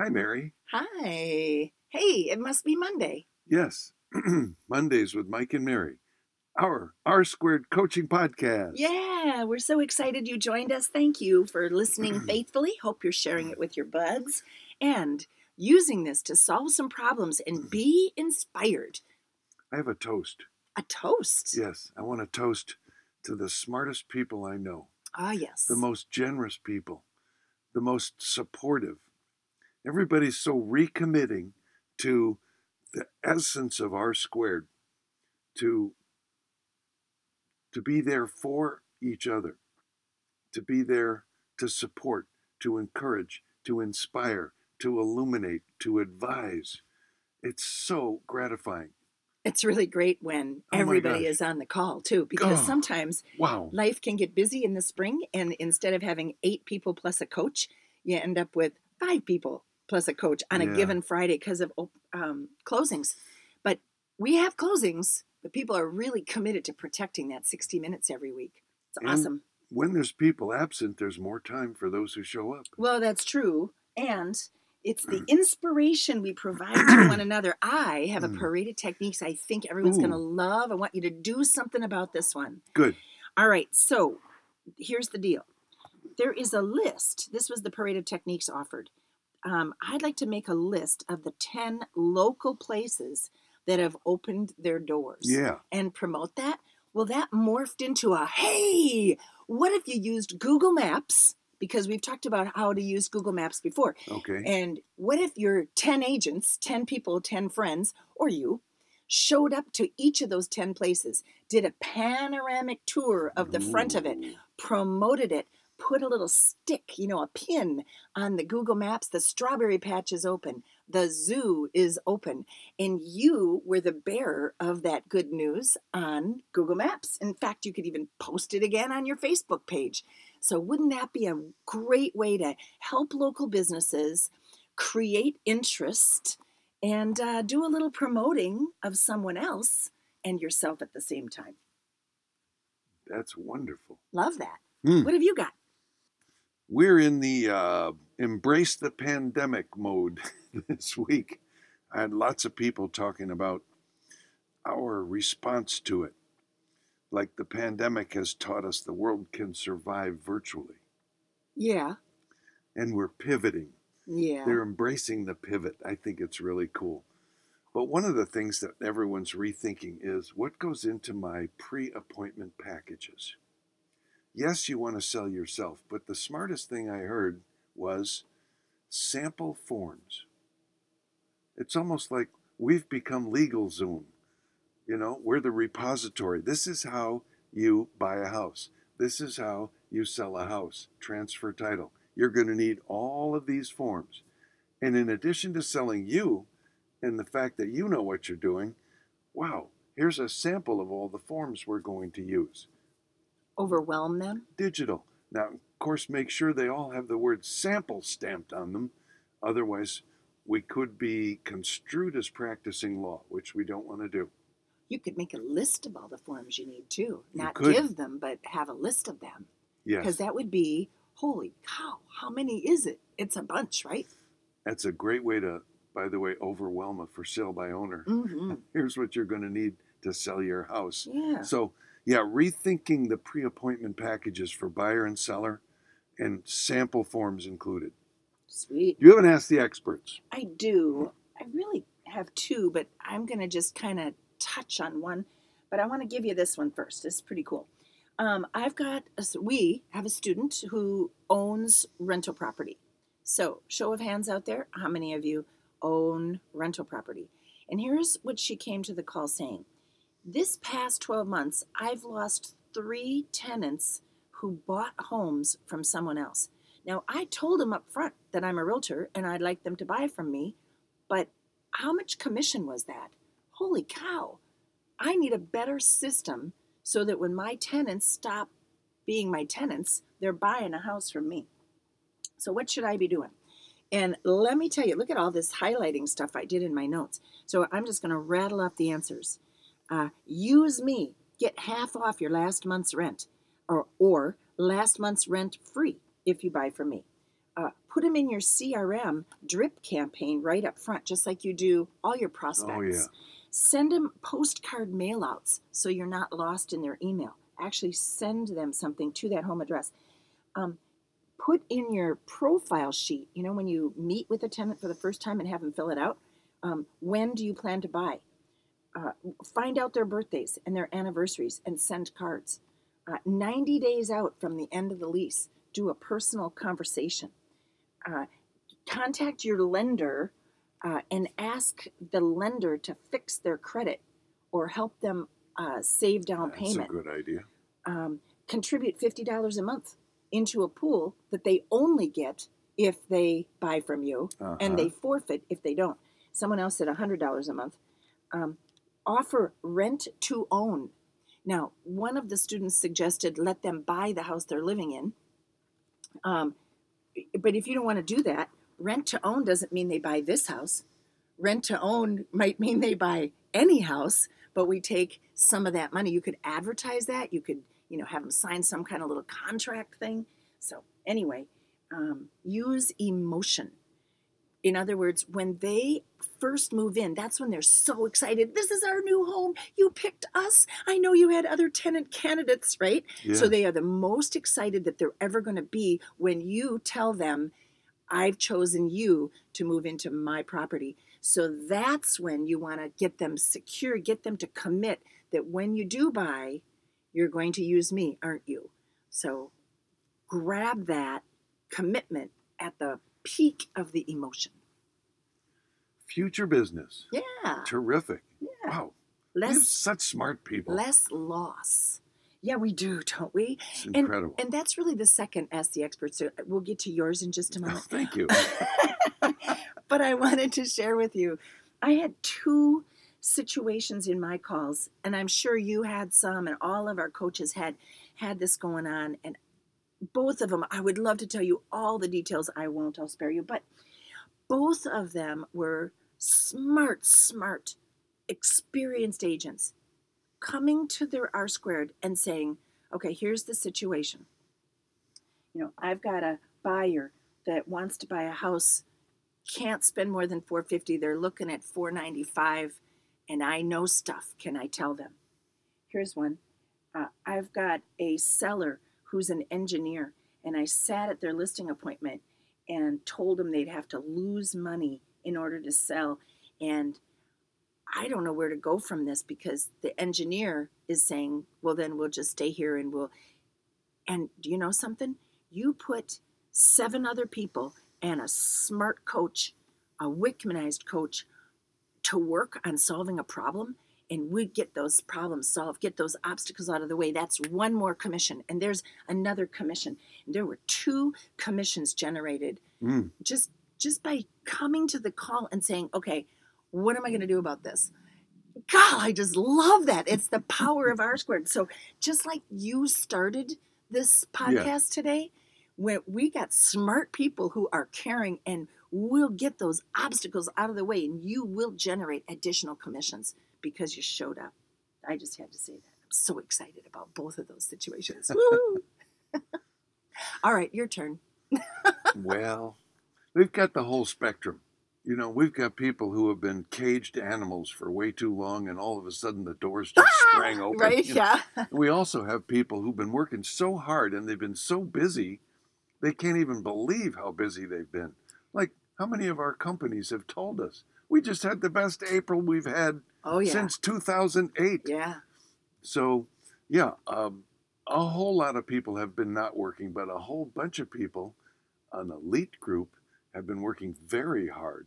Hi, Mary. Hi. Hey, it must be Monday. Yes, Mondays with Mike and Mary, our R Squared Coaching Podcast. Yeah, we're so excited you joined us. Thank you for listening faithfully. Hope you're sharing it with your buds and using this to solve some problems and be inspired. I have a toast. A toast. Yes, I want to toast to the smartest people I know, Ah, yes. the most generous people, the most supportive. Everybody's so recommitting to the essence of R Squared, to to be there for each other, to be there to support, to encourage, to inspire, to illuminate, to advise. It's so gratifying. It's really great when Oh everybody is on the call too, because Oh. sometimes Wow. life can get busy in the spring, and instead of having eight people plus a coach, you end up with five people plus a coach on Yeah. a given Friday because of um, closings. But we have closings, but people are really committed to protecting that 60 minutes every week. It's And- awesome. When there's people absent, there's more time for those who show up. Well, that's true. And it's the inspiration we provide to one another. I have a Mm. parade of techniques I think everyone's going to love. I want you to do something about this one. Good. All right, so here's the deal. There is a list. This was the parade of techniques offered. Um, I'd like to make a list of the 10 local places that have opened their doors Yeah. and promote that. Well, that morphed into a hey, what if you used Google Maps? Because we've talked about how to use Google Maps before. Okay. And what if your 10 agents, 10 people, 10 friends, or you, showed up to each of those 10 places, did a panoramic tour of the front of it, promoted it, put a little stick, you know, a pin on the Google Maps. The strawberry patch is open, the zoo is open, and you were the bearer of that good news on Google Maps. In fact, you could even post it again on your Facebook page. So, wouldn't that be a great way to help local businesses create interest and uh, do a little promoting of someone else and yourself at the same time? That's wonderful. Love that. Hmm. What have you got? We're in the uh, embrace the pandemic mode this week. I had lots of people talking about our response to it. Like the pandemic has taught us the world can survive virtually, Yeah, and we're pivoting. yeah. They're embracing the pivot. I think it's really cool. But one of the things that everyone's rethinking is what goes into my pre appointment packages. Yes, you want to sell yourself, but the smartest thing I heard was sample forms. It's almost like we've become LegalZoom. You know, we're the repository. This is how you buy a house. This is how you sell a house, transfer title. You're going to need all of these forms. And in addition to selling you and the fact that you know what you're doing, wow, here's a sample of all the forms we're going to use. Overwhelm them. Digital. Now, of course, make sure they all have the word sample stamped on them. Otherwise, we could be construed as practicing law, which we don't want to do. You could make a list of all the forms you need too. Not give them, but have a list of them. Yes, Because that would be, holy cow, how many is it? It's a bunch, right? that's a great way to, by the way, overwhelm a for sale by owner. Mm-hmm. Here's what you're going to need to sell your house. Yeah. So, yeah, rethinking the pre appointment packages for buyer and seller and sample forms included. Sweet. You haven't asked the experts. I do. I really have two, but I'm going to just kind of touch on one. But I want to give you this one first. It's pretty cool. Um, I've got, a, we have a student who owns rental property. So, show of hands out there, how many of you own rental property? And here's what she came to the call saying This past 12 months, I've lost three tenants who bought homes from someone else. Now, I told them up front that I'm a realtor and I'd like them to buy from me, but how much commission was that? Holy cow. I need a better system so that when my tenants stop being my tenants, they're buying a house from me. So, what should I be doing? And let me tell you, look at all this highlighting stuff I did in my notes. So, I'm just going to rattle off the answers. Uh, use me, get half off your last month's rent, or, or last month's rent free if you buy from me. Uh, put them in your CRM drip campaign right up front, just like you do all your prospects. Oh, yeah. Send them postcard mailouts so you're not lost in their email. Actually, send them something to that home address. Um, put in your profile sheet, you know, when you meet with a tenant for the first time and have them fill it out, um, when do you plan to buy? Uh, find out their birthdays and their anniversaries and send cards. Uh, 90 days out from the end of the lease, do a personal conversation. Uh, contact your lender uh, and ask the lender to fix their credit or help them uh, save down That's payment. That's a good idea. Um, contribute $50 a month into a pool that they only get if they buy from you Uh-huh. and they forfeit if they don't. Someone else said $100 a month. Um, offer rent to own. Now, one of the students suggested let them buy the house they're living in. Um, but if you don't want to do that, rent to own doesn't mean they buy this house. Rent to own might mean they buy any house, but we take some of that money. You could advertise that. You could, you know, have them sign some kind of little contract thing. So anyway, um, use emotion. In other words, when they first move in, that's when they're so excited. This is our new home. You picked us. I know you had other tenant candidates, right? Yeah. So they are the most excited that they're ever going to be when you tell them, I've chosen you to move into my property. So that's when you want to get them secure, get them to commit that when you do buy, you're going to use me, aren't you? So grab that commitment at the peak of the emotion. Future business. Yeah. Terrific. Yeah. Wow. You have such smart people. less loss. Yeah, we do, don't we? it's And, incredible. and that's really the second Ask the Expert. So uh, we'll get to yours in just a Oh, moment. thank you. but I wanted to share with you. I had two situations in my calls, and I'm sure you had some, and all of our coaches had had this going on. And both of them, I would love to tell you all the details. I won't. I'll spare you. But both of them were smart, smart, experienced agents coming to their R squared and saying, "Okay, here's the situation. You know, I've got a buyer that wants to buy a house." can't spend more than 450 they're looking at 495 and i know stuff can i tell them here's one uh, i've got a seller who's an engineer and i sat at their listing appointment and told them they'd have to lose money in order to sell. And i don't know where to go from this because the engineer is saying well then we'll just stay here and we'll and do you know something? You put seven other people and a smart coach, a Wickmanized coach, to work on solving a problem, and we get those problems solved, get those obstacles out of the way. That's one more commission, and there's another commission. And there were two commissions generated Mm. just just by coming to the call and saying, "Okay, what am I going to do about this?" God, I just love that. It's the power of R squared. So just like you started this podcast today, when we got smart people who are caring and will get those obstacles out of the way and you will generate additional commissions because you showed up. I just had to say that. I'm so excited about both of those situations. All right, your turn. well, we've got the whole spectrum. You know, we've got people who have been caged animals for way too long, and all of a sudden the doors just sprang open. Ah! Right? you know. Yeah. We also have people who've been working so hard and they've been so busy, they can't even believe how busy they've been. Like, how many of our companies have told us we just had the best April we've had Oh yeah. since 2008? yeah. So, yeah, um, a whole lot of people have been not working, but a whole bunch of people, an elite group, have been working very hard.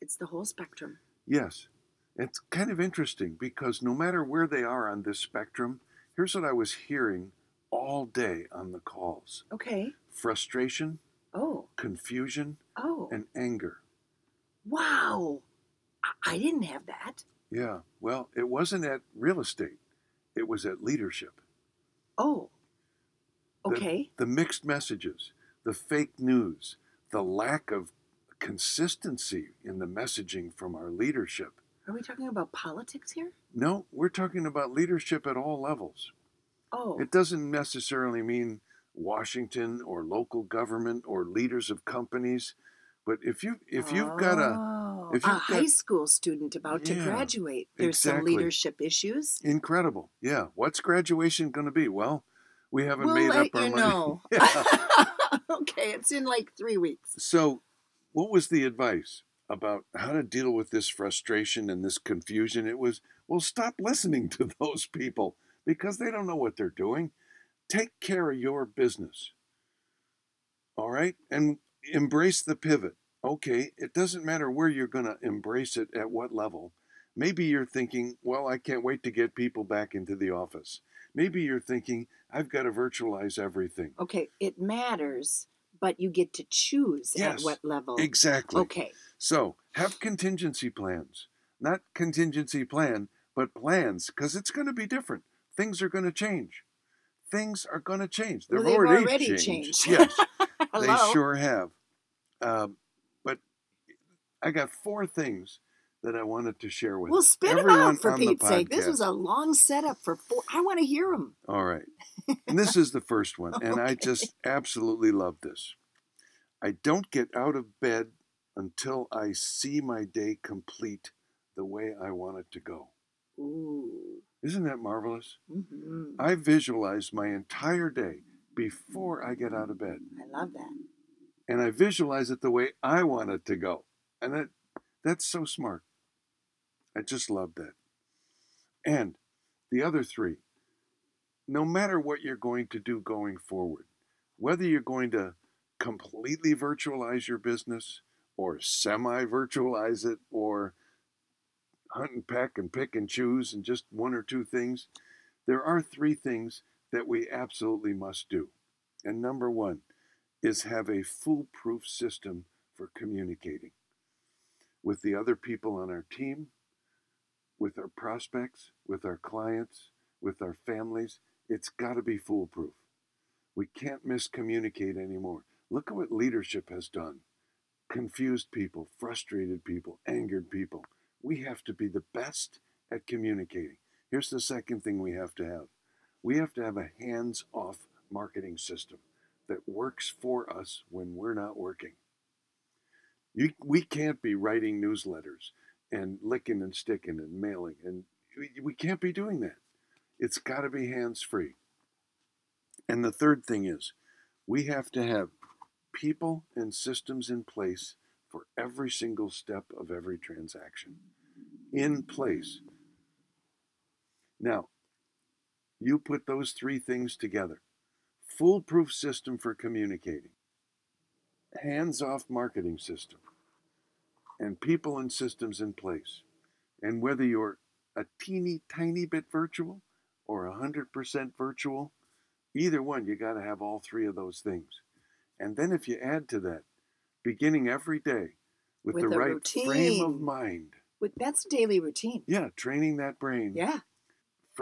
It's the whole spectrum. Yes, it's kind of interesting because no matter where they are on this spectrum, here's what I was hearing all day on the calls Okay. frustration, Oh. confusion, Oh. and anger. Wow. I, I didn't have that. Yeah, well, it wasn't at real estate, it was at leadership. Oh. The- Okay. the mixed messages, the fake news, the lack of consistency in the messaging from our leadership. Are we talking about politics here? No, we're talking about leadership at all levels. Oh. It doesn't necessarily mean Washington or local government or leaders of companies. But if you if you've got a Oh, if a you've got- high school student about to graduate, there's exactly. some leadership issues. incredible, yeah. What's graduation going to be? Well, we haven't We'll made up our mind. know. Yeah. okay, it's in like three weeks. So, what was the advice about how to deal with this frustration and this confusion? It was, well, stop listening to those people because they don't know what they're doing. Take care of your business. All right? And embrace the pivot. Okay, it doesn't matter where you're going to embrace it at what level. Maybe you're thinking, well, I can't wait to get people back into the office. Maybe you're thinking, I've got to virtualize everything. Okay, it matters, but you get to choose Yes, at what level. Exactly. Okay, So have contingency plans. Not contingency plan, but plans, because it's going to be different. Things are going to change. Things are going to change. They're they've already, already changed. changed. Yes, hello. they sure have. Um, but I got four things that I wanted to share with well, spit them everyone out for Pete's sake. This was a long setup for four. I want to hear them. All right. And this is the first one. And I just absolutely love this. I don't get out of bed until I see my day complete the way I want it to go. Ooh. Isn't that marvelous? hmm I visualize my entire day before I get out of bed. I love that. And I visualize it the way I want it to go. And that that's so smart. I just love that. And the other three, no matter what you're going to do going forward, whether you're going to completely virtualize your business or semi virtualize it or hunt and peck and pick and choose and just one or two things, there are three things that we absolutely must do. And number one is have a foolproof system for communicating with the other people on our team, with our prospects, with our clients, with our families. It's got to be foolproof. We can't miscommunicate anymore. Look at what leadership has done confused people, frustrated people, angered people. We have to be the best at communicating. Here's the second thing we have to have we have to have a hands off marketing system that works for us when we're not working. You, we can't be writing newsletters and licking and sticking and mailing, and we, can't be doing that. It's got to be hands free. And the third thing is, we have to have people and systems in place for every single step of every transaction. In place. Now, you put those three things together foolproof system for communicating, hands off marketing system, and people and systems in place. And whether you're a teeny tiny bit virtual or 100% virtual, either one, you got to have all three of those things. And then if you add to that, beginning every day with, With the right frame of mind, With, that's a daily routine. yeah, training that brain. Yeah.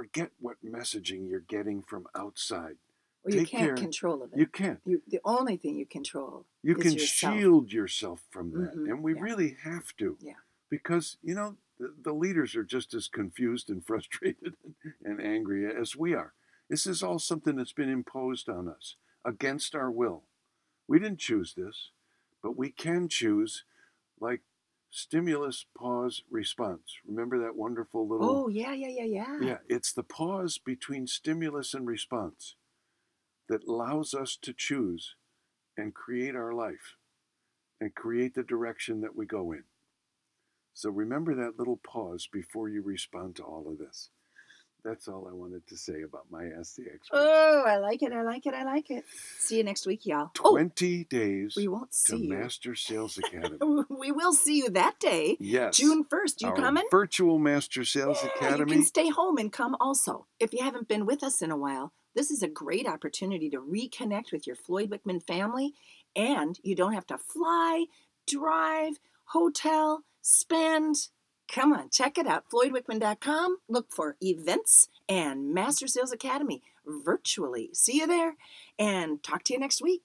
Forget what messaging you're getting from outside. Well, you Take can't care. control of it. You can't. You, the only thing you control You can yourself. shield yourself from that. Mhm, And we yeah. really have to. Yeah. Because, you know, the, the leaders are just as confused and frustrated and angry as we are. This is all something that's been imposed on us against our will. We didn't choose this, but we can choose, like stimulus, pause, response. Remember that wonderful little. Oh, yeah, yeah, yeah, yeah. Yeah, it's the pause between stimulus and response that allows us to choose and create our life and create the direction that we go in. So remember that little pause before you respond to all of this. That's all I wanted to say about my Ask the Expert. Oh, I like it. I like it. I like it. See you next week, y'all. Oh, 20 days we won't to see you. Master Sales Academy. We will see you that day, Yes. June 1st. You our coming? Virtual Master Sales Yeah, Academy. You can stay home and come also. If you haven't been with us in a while, this is a great opportunity to reconnect with your Floyd Wickman family, and you don't have to fly, drive, hotel, spend. Come on, check it out. FloydWickman.com. Look for events and Master Sales Academy virtually. See you there and talk to you next week.